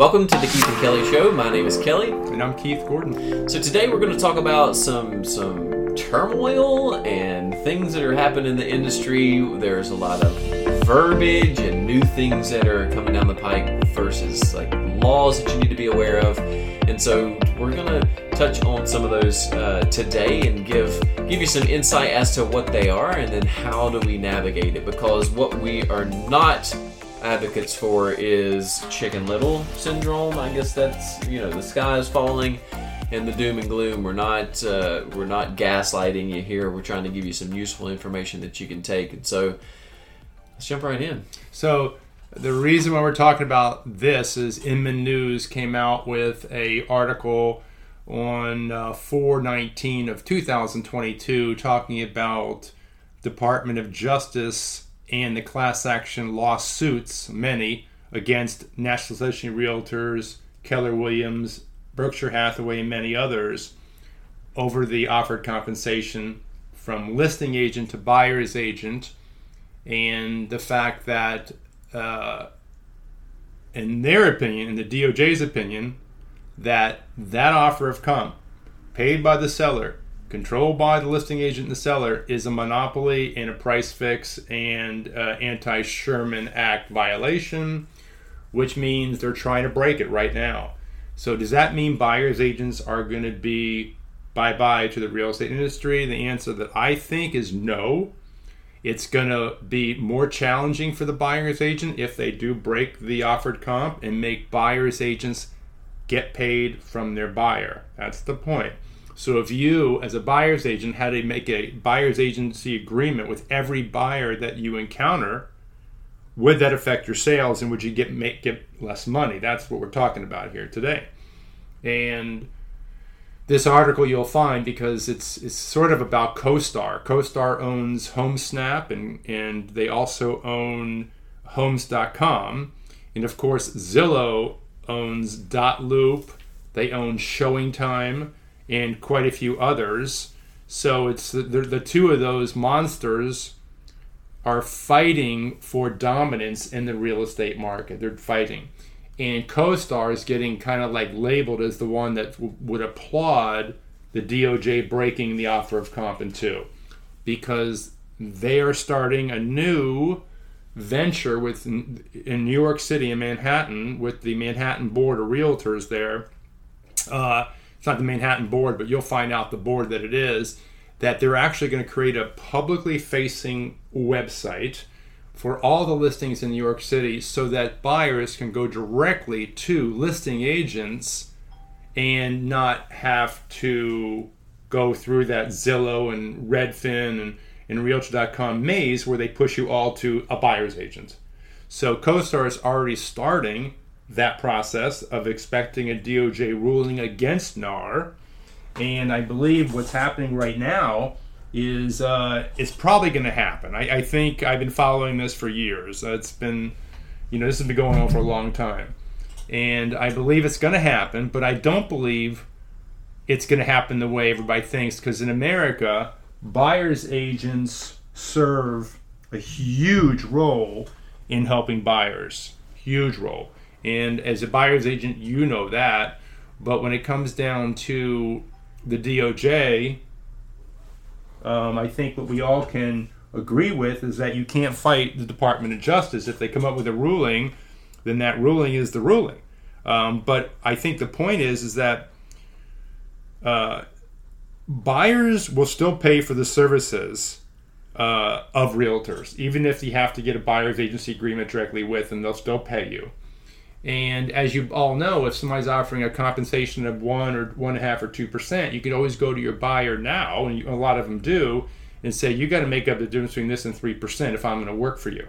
Welcome to the Keith and Kelly Show. My name is Kelly. And I'm Keith Gordon. So today we're going to talk about some some turmoil and things that are happening in the industry. There's a lot of verbiage and new things that are coming down the pike versus like laws that you need to be aware of. And so we're going to touch on some of those uh, today and give give you some insight as to what they are and then how do we navigate it because what we are not advocates for is chicken little syndrome. I guess that's you know the sky is falling and the doom and gloom. We're not uh, we're not gaslighting you here. We're trying to give you some useful information that you can take. And so let's jump right in. So the reason why we're talking about this is Inman News came out with a article on uh, 419 of 2022 talking about Department of Justice and the class action lawsuits, many, against National Association of Realtors, Keller Williams, Berkshire Hathaway, and many others over the offered compensation from listing agent to buyer's agent, and the fact that, uh, in their opinion, in the DOJ's opinion, that that offer of comp paid by the seller controlled by the listing agent and the seller is a monopoly and a price fix and uh, anti Sherman Act violation, which means they're trying to break it right now. So, does that mean buyer's agents are going to be bye bye to the real estate industry? The answer that I think is no. It's going to be more challenging for the buyer's agent if they do break the offered comp and make buyer's agents get paid from their buyer. That's the point. So if you, as a buyer's agent, had to make a buyer's agency agreement with every buyer that you encounter, would that affect your sales and would you get make get less money? That's what we're talking about here today. And this article you'll find because it's it's sort of about CoStar. CoStar owns HomeSnap and and they also own Homes.com, and of course Zillow owns Dotloop. They own Showing Time and quite a few others. So it's the, the two of those monsters are fighting for dominance in the real estate market. They're fighting. And CoStar is getting kind of like labeled as the one that w- would applaud the DOJ breaking the offer of comp in two because they are starting a new venture with in New York City and Manhattan with the Manhattan Board of Realtors there. Uh, it's not the Manhattan board, but you'll find out the board that it is, that they're actually going to create a publicly facing website for all the listings in New York City so that buyers can go directly to listing agents and not have to go through that Zillow and Redfin and, and Realtor.com maze where they push you all to a buyer's agent. So CoStar is already starting that process of expecting a DOJ ruling against NAR. And I believe what's happening right now is uh, it's probably going to happen. I, I, think I've been following this for years. It's been, you know, this has been going on for a long time. And I believe it's going to happen, but I don't believe it's going to happen the way everybody thinks because in America, buyer's agents serve a huge role in helping buyers. Huge role. And as a buyer's agent, you know that. But when it comes down to the DOJ, um, I think what we all can agree with is that you can't fight the Department of Justice. If they come up with a ruling, then that ruling is the ruling. Um, but I think the point is is that uh, buyers will still pay for the services uh, of realtors, even if you have to get a buyer's agency agreement directly with them. They'll still pay you. And as you all know, if somebody's offering a compensation of one or one and a half or two percent, you can always go to your buyer now, and a lot of them do, and say you got to make up the difference between this and three percent if I'm going to work for you.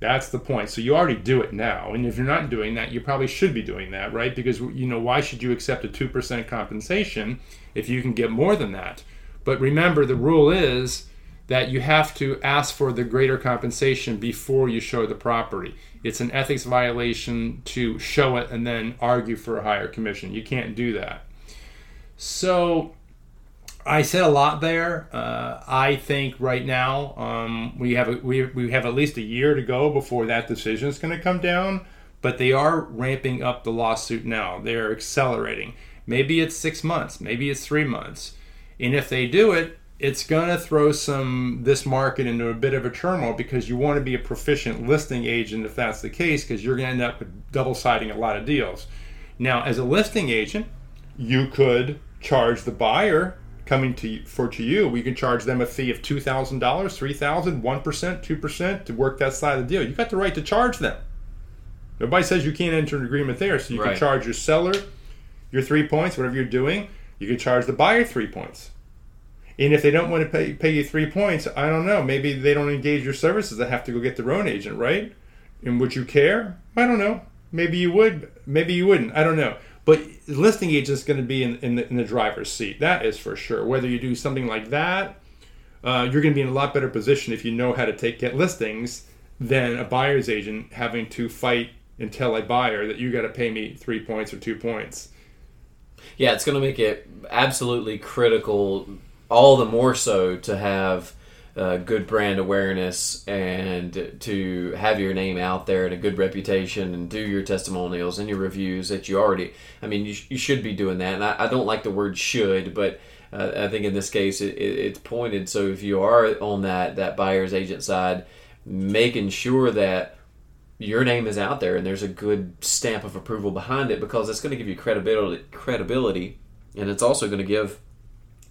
That's the point. So you already do it now, and if you're not doing that, you probably should be doing that, right? Because you know why should you accept a two percent compensation if you can get more than that? But remember, the rule is that you have to ask for the greater compensation before you show the property. It's an ethics violation to show it and then argue for a higher commission. You can't do that. So I said a lot there. Uh, I think right now um, we have a, we, we have at least a year to go before that decision is going to come down. but they are ramping up the lawsuit now. They're accelerating. Maybe it's six months, maybe it's three months. And if they do it, it's going to throw some this market into a bit of a turmoil because you want to be a proficient listing agent if that's the case because you're going to end up with double siding a lot of deals. Now, as a listing agent, you could charge the buyer coming to for to you. We can charge them a fee of two thousand dollars, three thousand, one percent, two percent to work that side of the deal. You got the right to charge them. Nobody says you can't enter an agreement there, so you Right. can charge your seller your three points, whatever you're doing. You can charge the buyer three points. And if they don't want to pay, pay you three points, I don't know. Maybe they don't engage your services. They have to go get their own agent, right? And would you care? I don't know. Maybe you would. Maybe you wouldn't. I don't know. But listing agent is going to be in, in, the, in the driver's seat. That is for sure. Whether you do something like that, uh, you're going to be in a lot better position if you know how to take get listings than a buyer's agent having to fight and tell a buyer that you got to pay me three points or two points. Yeah, it's going to make it absolutely critical, all the more so to have uh, good brand awareness and to have your name out there and a good reputation and do your testimonials and your reviews that you already. I mean, you, sh- you should be doing that. And I, I don't like the word should, but uh, I think in this case it, it, it's pointed. So if you are on that that buyer's agent side, making sure that your name is out there and there's a good stamp of approval behind it because it's going to give you credibility credibility and it's also going to give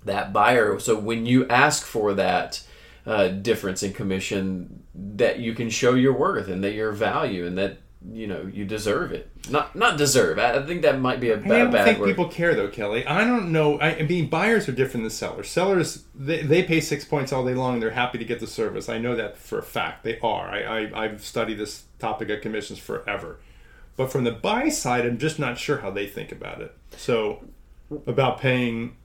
that buyer so when you ask for that uh, difference in commission that you can show your worth and that your value and that you know you deserve it not not deserve i I think that might be a I ba- don't bad think word people care though, Kelly. I don't know. I, I mean, buyers are different than sellers. Sellers they, they pay six points all day long. They're happy to get the service. I know that for a fact. They are. I, I I've studied this topic of commissions forever. But from the buy side, I'm just not sure how they think about it. So about paying,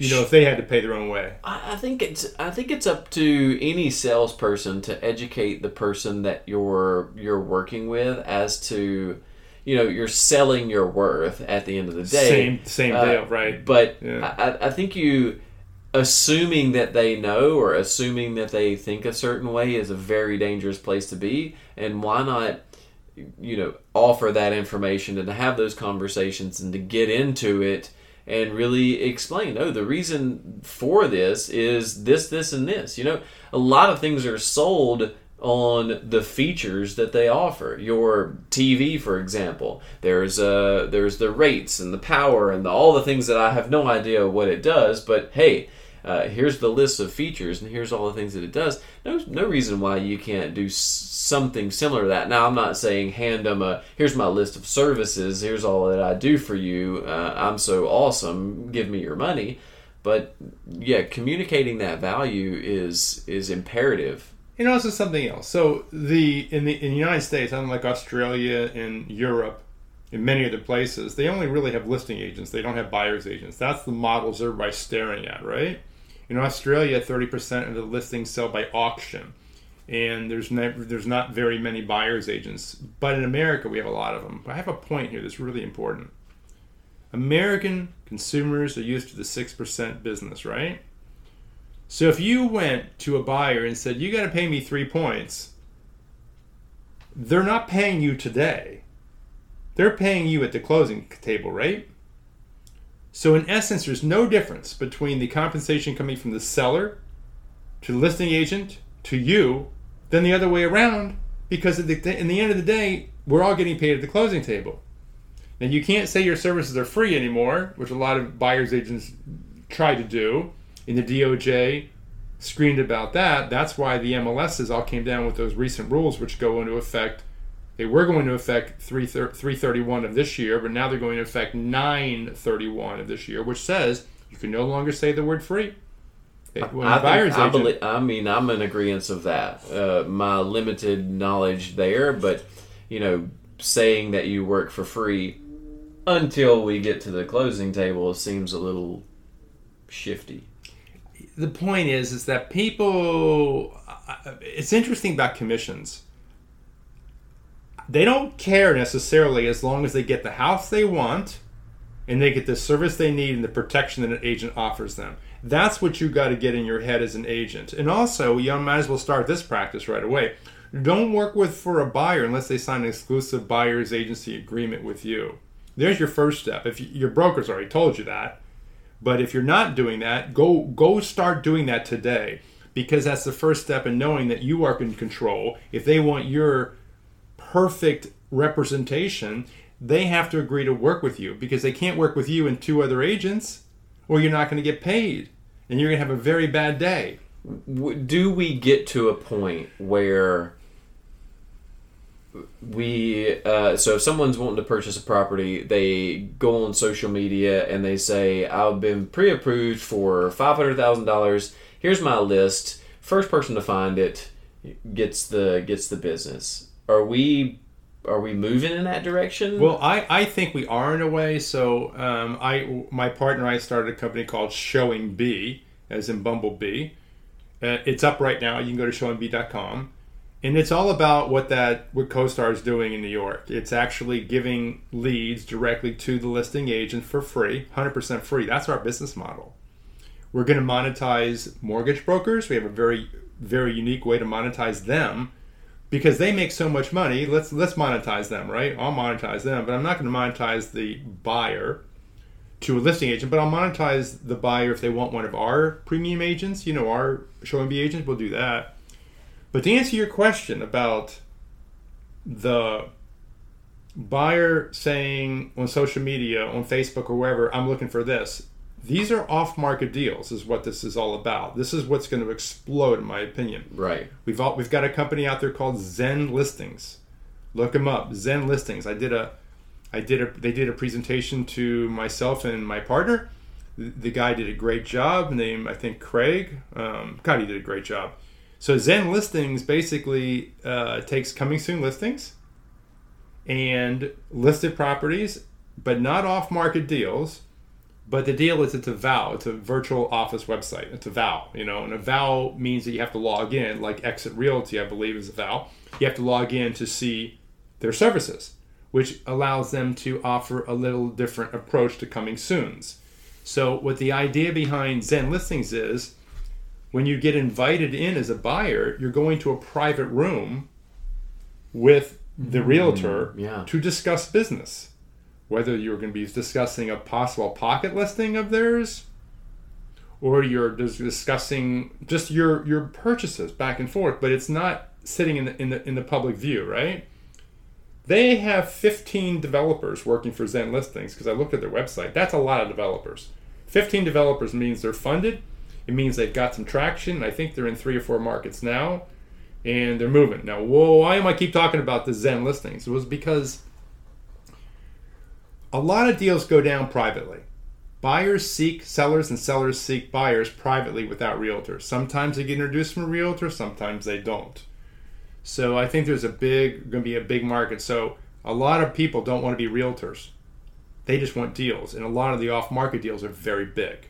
you know, if they had to pay their own way. I I think it's I think it's up to any salesperson to educate the person that you're you're working with as to you know you're selling your worth at the end of the day. Same same Uh, deal, right? But Yeah. I, I- I think you assuming that they know or assuming that they think a certain way is a very dangerous place to be. And why not, you know, offer that information and to have those conversations and to get into it and really explain, oh, the reason for this is this, this, and this. You know, a lot of things are sold on the features that they offer. Your TV, for example, there's uh there's the rates and the power and the, all the things that I have no idea what it does, but hey, uh, here's the list of features and here's all the things that it does. No, no reason why you can't do something similar to that. Now, I'm not saying hand them a here's my list of services. Here's all that I do for you. Uh, I'm so awesome. Give me your money. But yeah, communicating that value is is imperative. And also something else. So the in the in the United States, unlike Australia and Europe, in many other places, they only really have listing agents. They don't have buyers agents. That's the models everybody's staring at, right? In Australia, thirty percent of the listings sell by auction, and there's never there's not very many buyers agents. But in America, we have a lot of them. But I have a point here that's really important. American consumers are used to the six percent business, right? So if you went to a buyer and said, You got to pay me three points, they're not paying you today. They're paying you at the closing table, right? So, in essence, there's no difference between the compensation coming from the seller to the listing agent to you than the other way around because at the, in the end of the day, we're all getting paid at the closing table. And you can't say your services are free anymore, which a lot of buyers agents try to do. And the DOJ screamed about that. That's why the MLSs all came down with those recent rules, which go into effect. They were going to affect 3 331 of this year, but now they're going to affect 931 of this year, which says you can no longer say the word free. I, think, I, agent- belie- I mean, I'm in agreement of that. Uh, my limited knowledge there, but you know, saying that you work for free until we get to the closing table seems a little shifty. the point is is that people it's interesting about commissions they don't care necessarily as long as they get the house they want and they get the service they need and the protection that an agent offers them that's what you got to get in your head as an agent and also you might as well start this practice right away Don't work with for a buyer unless they sign an exclusive buyer's agency agreement with you. There's your first step. If you, your broker's already told you that, but if you're not doing that, go go start doing that today because that's the first step in knowing that you are in control. If they want your perfect representation, they have to agree to work with you because they can't work with you and two other agents or you're not going to get paid and you're going to have a very bad day. Do we get to a point where we uh, so if someone's wanting to purchase a property they go on social media and they say i've been pre-approved for $500000 here's my list. First person to find it gets the gets the business are we are we moving in that direction well i i think we are in a way so um, i my partner and i started a company called showing b as in bumblebee uh, it's up right now you can go to showingb.com and it's all about what that what CoStar is doing in New York. It's actually giving leads directly to the listing agent for free, 100% free. That's our business model. We're going to monetize mortgage brokers. We have a very very unique way to monetize them because they make so much money. Let's let's monetize them, right? I'll monetize them, but I'm not going to monetize the buyer to a listing agent, but I'll monetize the buyer if they want one of our premium agents. You know, our showing B agents. We'll do that but to answer your question about the buyer saying on social media, on Facebook or wherever, I'm looking for this, these are off market deals, is what this is all about. This is what's going to explode, in my opinion. Right. We've all, we've got a company out there called Zen Listings. Look them up, Zen Listings. I did a, I did a, they did a presentation to myself and my partner. The, the guy did a great job. Name I think Craig. Um, God, he did a great job. So Zen Listings basically uh, takes coming soon listings and listed properties, but not off market deals. But the deal is it's a VOW. It's a virtual office website. It's a VOW, you know, and a VOW means that you have to log in, like Exit Realty, I believe, is a VOW. You have to log in to see their services, which allows them to offer a little different approach to coming soons. So, what the idea behind Zen Listings is when you get invited in as a buyer, you're going to a private room with the mm, realtor yeah. to discuss business. Whether you're going to be discussing a possible pocket listing of theirs or you're discussing just your your purchases back and forth, but it's not sitting in the in the in the public view, right? They have 15 developers working for Zen Listings because I looked at their website. That's a lot of developers. 15 developers means they're funded it means they've got some traction. I think they're in three or four markets now, and they're moving. Now, whoa, why am I keep talking about the Zen listings? It was because a lot of deals go down privately. Buyers seek sellers and sellers seek buyers privately without realtors. Sometimes they get introduced from a realtor, sometimes they don't. So I think there's a big going to be a big market. So a lot of people don't want to be realtors. They just want deals, and a lot of the off-market deals are very big.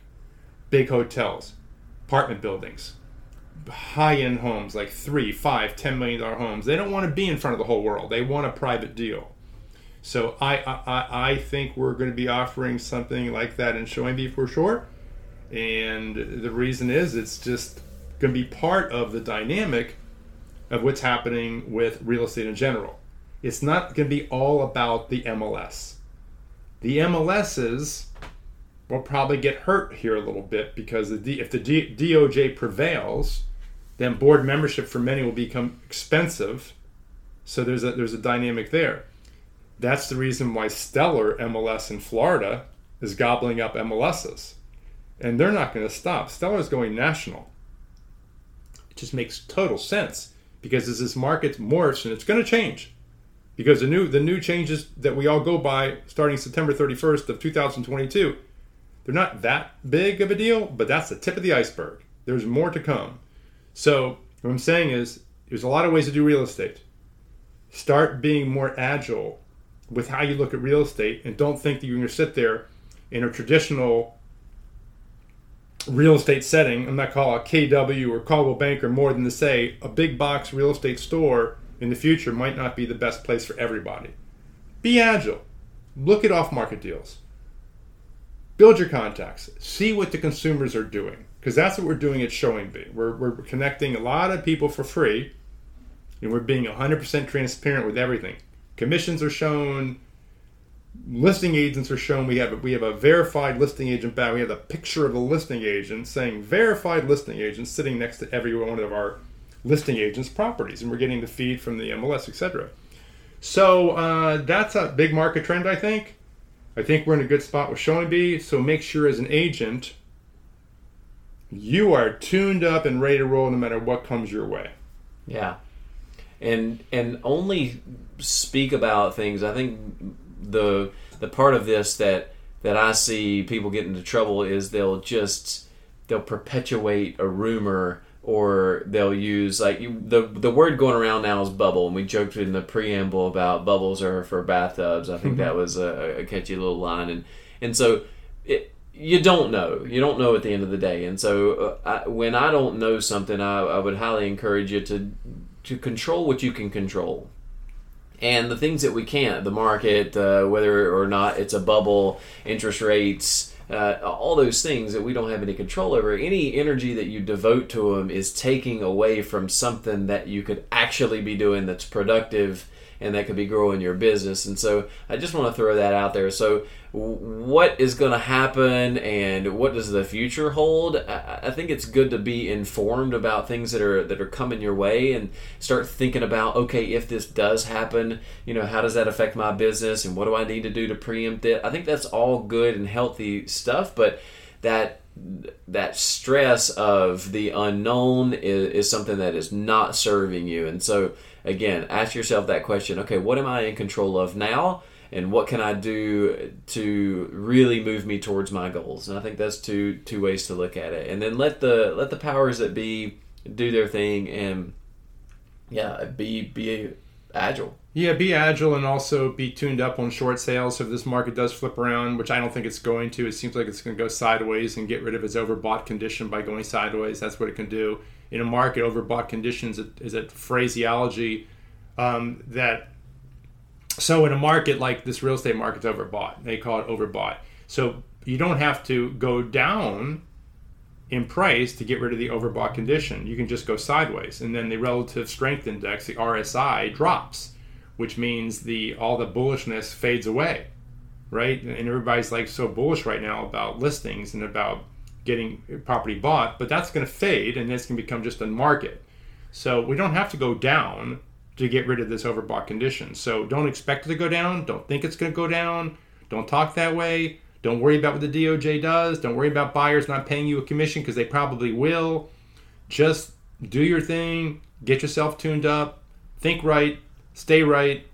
Big hotels, apartment buildings, high end homes like three, five, ten million dollar homes. They don't want to be in front of the whole world. They want a private deal. So I I, I think we're going to be offering something like that in Showing B for sure. And the reason is it's just going to be part of the dynamic of what's happening with real estate in general. It's not going to be all about the MLS. The MLSs will probably get hurt here a little bit because if the DOJ prevails, then board membership for many will become expensive. So there's a there's a dynamic there. That's the reason why Stellar MLS in Florida is gobbling up MLSs, and they're not going to stop. Stellar is going national. It just makes total sense because as this market morphs and it's going to change, because the new the new changes that we all go by starting September 31st of 2022 they're not that big of a deal, but that's the tip of the iceberg. There's more to come. So, what I'm saying is, there's a lot of ways to do real estate. Start being more agile with how you look at real estate and don't think that you're going to sit there in a traditional real estate setting. I'm not calling a KW or Coldwell Banker more than to say a big box real estate store in the future might not be the best place for everybody. Be agile. Look at off market deals build your contacts see what the consumers are doing because that's what we're doing at showing b we're, we're connecting a lot of people for free and we're being 100% transparent with everything. Commissions are shown, listing agents are shown. We have we have a verified listing agent back. We have a picture of the listing agent saying verified listing agent sitting next to every one of our listing agents' properties, and we're getting the feed from the MLS, etc. So uh, that's a big market trend, I think. I think we're in a good spot with Showing B. So make sure, as an agent, you are tuned up and ready to roll no matter what comes your way. Yeah, and and only speak about things. I think the the part of this that that I see people get into trouble is they'll just they'll perpetuate a rumor or they'll use like the the word going around now is bubble and we joked in the preamble about bubbles are for bathtubs i think mm-hmm. that was a, a, catchy little line and and so it, you don't know you don't know at the end of the day and so uh, I, when i don't know something I, I would highly encourage you to to control what you can control and the things that we can't the market uh, whether or not it's a bubble interest rates uh, all those things that we don't have any control over. Any energy that you devote to them is taking away from something that you could actually be doing that's productive and that could be growing your business. And so I just want to throw that out there. So what is going to happen and what does the future hold? I think it's good to be informed about things that are that are coming your way and start thinking about okay, if this does happen, you know, how does that affect my business and what do I need to do to preempt it? I think that's all good and healthy stuff, but that that stress of the unknown is, is something that is not serving you. And so again, ask yourself that question, okay, what am I in control of now? And what can I do to really move me towards my goals? And I think that's two two ways to look at it. And then let the let the powers that be do their thing and yeah, be be agile. Yeah, be agile and also be tuned up on short sales. So if this market does flip around, which I don't think it's going to, it seems like it's going to go sideways and get rid of its overbought condition by going sideways. That's what it can do. In a market, overbought conditions is a phraseology um, that so in a market like this real estate market's overbought. They call it overbought. So you don't have to go down in price to get rid of the overbought condition. You can just go sideways, and then the relative strength index, the RSI, drops, which means the all the bullishness fades away, right? And everybody's like so bullish right now about listings and about getting property bought, but that's going to fade, and it's going to become just a market. So we don't have to go down to get rid of this overbought condition. So don't expect it to go down. Don't think it's going to go down. Don't talk that way. Don't worry about what the DOJ does. Don't worry about buyers not paying you a commission because they probably will. Just do your thing. Get yourself tuned up. Think right. Stay right.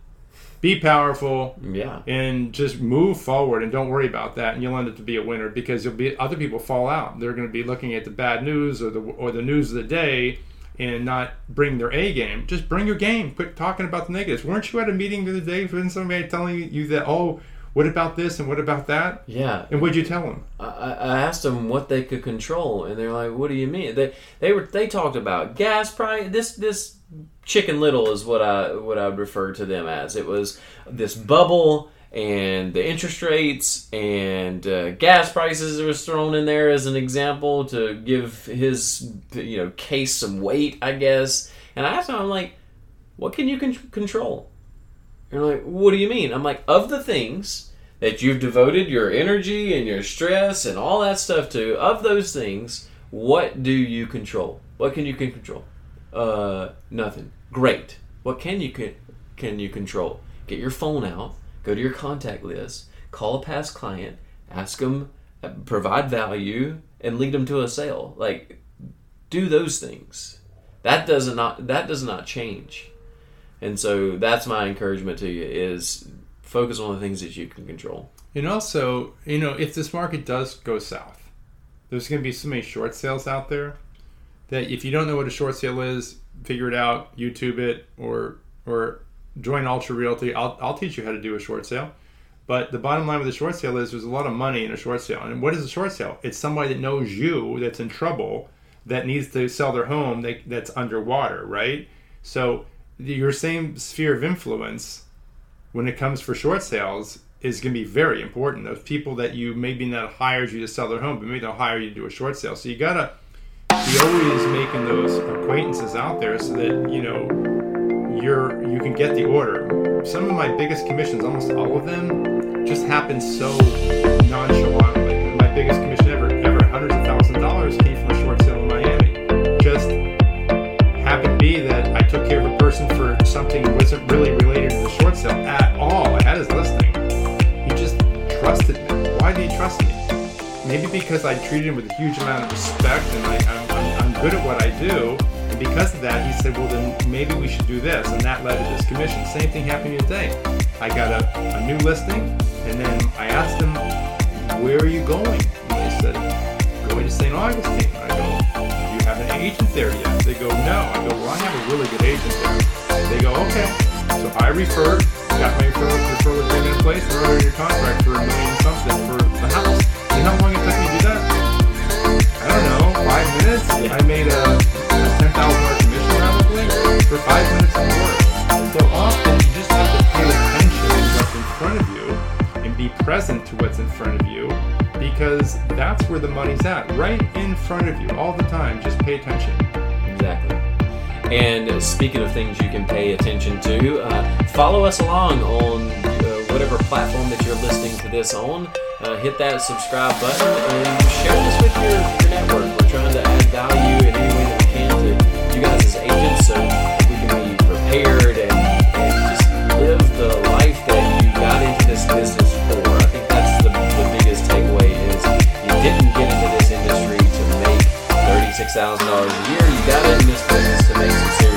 Be powerful. Yeah. And just move forward and don't worry about that. And you'll end up to be a winner because you'll be other people fall out. They're going to be looking at the bad news or the or the news of the day and not bring their A game. Just bring your game. Quit talking about the negatives. Weren't you at a meeting the other day when somebody telling you that, oh, what about this and what about that? Yeah. And what'd you tell them? I, I asked them what they could control, and they're like, "What do you mean?" They they were they talked about gas price. This this Chicken Little is what I what I would refer to them as. It was this bubble and the interest rates and uh, gas prices was thrown in there as an example to give his you know case some weight, I guess. And I asked him, I'm like, what can you con- control? And are like, what do you mean? I'm like, of the things that you've devoted your energy and your stress and all that stuff to, of those things, what do you control? What can you can control? Uh, nothing. Great. What can you can, can you control? Get your phone out go to your contact list, call a past client, ask them, uh, provide value, and lead them to a sale. Like, do those things. That does not that does not change. And so that's my encouragement to you is focus on the things that you can control. And also, you know, if this market does go south, there's going to be so many short sales out there that if you don't know what a short sale is, figure it out, YouTube it, or or join Altru Realty. I'll, I'll teach you how to do a short sale. But the bottom line with a short sale is there's a lot of money in a short sale. And what is a short sale? It's somebody that knows you that's in trouble that needs to sell their home that, that's underwater, right? So your same sphere of influence when it comes for short sales is going to be very important. Those people that you maybe not hired you to sell their home, but maybe they'll hire you to do a short sale. So you got to be always making those acquaintances out there so that, you know, you're you can get the order. Some of my biggest commissions, almost all of them, just happen so nonchalantly. My biggest commission ever, ever, hundreds of thousands of dollars, came from a short sale in Miami. Just happened to be that I took care of a person for something that wasn't really related to the short sale at all. I had his listing. He just trusted me. Why did he trust me? Maybe because I treated him with a huge amount of respect and I, I'm, I'm, I'm good at what I do. And because of that, he said, well, then maybe we should do this. And that led to this commission. Same thing happened today. I got a, a new listing, and then I asked him, where are you going? And they said, going to St. Augustine. I go, do you have an agent there yet? They go, no. I go, well, I have a really good agent there. They go, okay. So I referred, got my referral, referral agreement in place, and wrote your contract for a million something for the house. You know how long it took me to do that? I don't know, five minutes? I made a, commission probably for five minutes of. So often you just have to pay attention to what's in front of you and be present to what's in front of you because that's where the money's at. Right in front of you all the time. Just pay attention. Exactly. And speaking of things you can pay attention to, uh, follow us along on uh, whatever platform that you're listening to this on. Uh, hit that subscribe button and share this with your, your network. We're trying to add value in $6,000 a year, you gotta in this business to make some serious